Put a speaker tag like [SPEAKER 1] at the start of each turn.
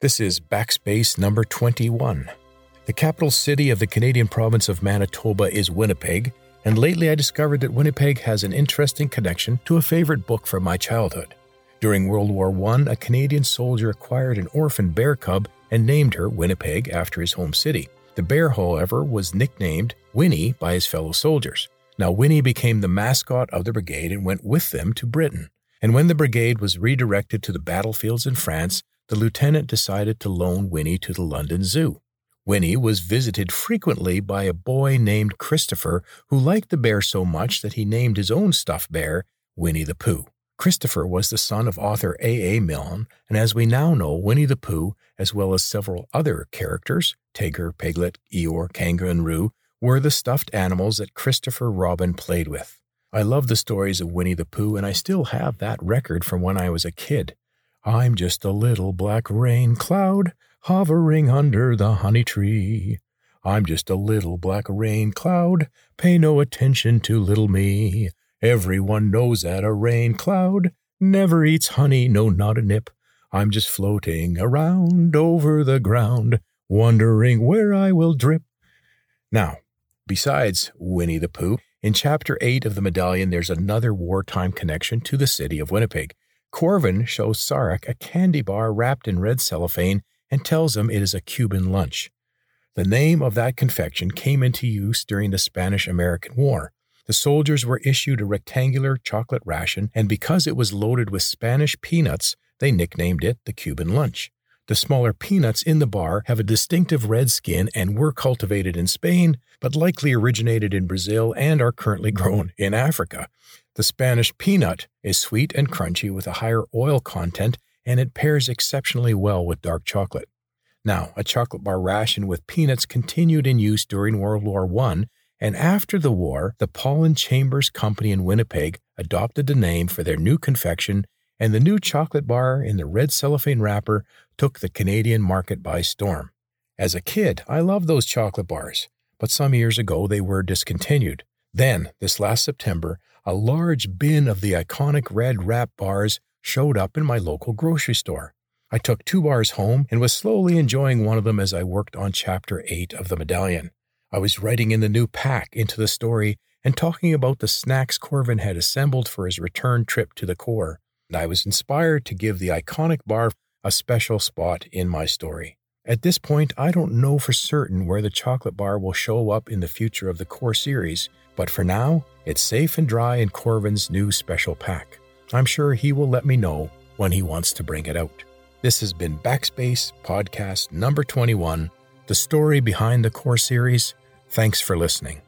[SPEAKER 1] This is Backspace number 21. The capital city of the Canadian province of Manitoba is Winnipeg, and lately I discovered that Winnipeg has an interesting connection to a favorite book from my childhood. During World War I, a Canadian soldier acquired an orphan bear cub and named her Winnipeg after his home city. The bear, however, was nicknamed Winnie by his fellow soldiers. Now, Winnie became the mascot of the brigade and went with them to Britain. And when the brigade was redirected to the battlefields in France, the lieutenant decided to loan Winnie to the London Zoo. Winnie was visited frequently by a boy named Christopher who liked the bear so much that he named his own stuffed bear Winnie the Pooh. Christopher was the son of author A. A. Milne, and as we now know, Winnie the Pooh, as well as several other characters, Tigger, Piglet, Eeyore, Kanga, and Roo, were the stuffed animals that Christopher Robin played with. I love the stories of Winnie the Pooh, and I still have that record from when I was a kid. I'm just a little black rain cloud hovering under the honey tree. I'm just a little black rain cloud, pay no attention to little me. Everyone knows that a rain cloud never eats honey, no, not a nip. I'm just floating around over the ground, wondering where I will drip. Now, besides Winnie the Pooh, in Chapter 8 of the medallion, there's another wartime connection to the city of Winnipeg. Corvan shows Sarek a candy bar wrapped in red cellophane and tells him it is a Cuban lunch. The name of that confection came into use during the Spanish American War. The soldiers were issued a rectangular chocolate ration, and because it was loaded with Spanish peanuts, they nicknamed it the Cuban lunch. The smaller peanuts in the bar have a distinctive red skin and were cultivated in Spain, but likely originated in Brazil and are currently grown in Africa. The Spanish peanut is sweet and crunchy with a higher oil content, and it pairs exceptionally well with dark chocolate. Now, a chocolate bar ration with peanuts continued in use during World War I, and after the war, the and Chambers Company in Winnipeg adopted the name for their new confection and the new chocolate bar in the red cellophane wrapper took the Canadian market by storm. As a kid, I loved those chocolate bars, but some years ago they were discontinued. Then, this last September, a large bin of the iconic red wrap bars showed up in my local grocery store. I took two bars home and was slowly enjoying one of them as I worked on Chapter 8 of the medallion. I was writing in the new pack into the story and talking about the snacks Corvan had assembled for his return trip to the Corps and I was inspired to give the iconic bar a special spot in my story. At this point, I don't know for certain where the chocolate bar will show up in the future of the Core series, but for now, it's safe and dry in Corvan's new special pack. I'm sure he will let me know when he wants to bring it out. This has been Backspace Podcast number 21, the story behind the Core series. Thanks for listening.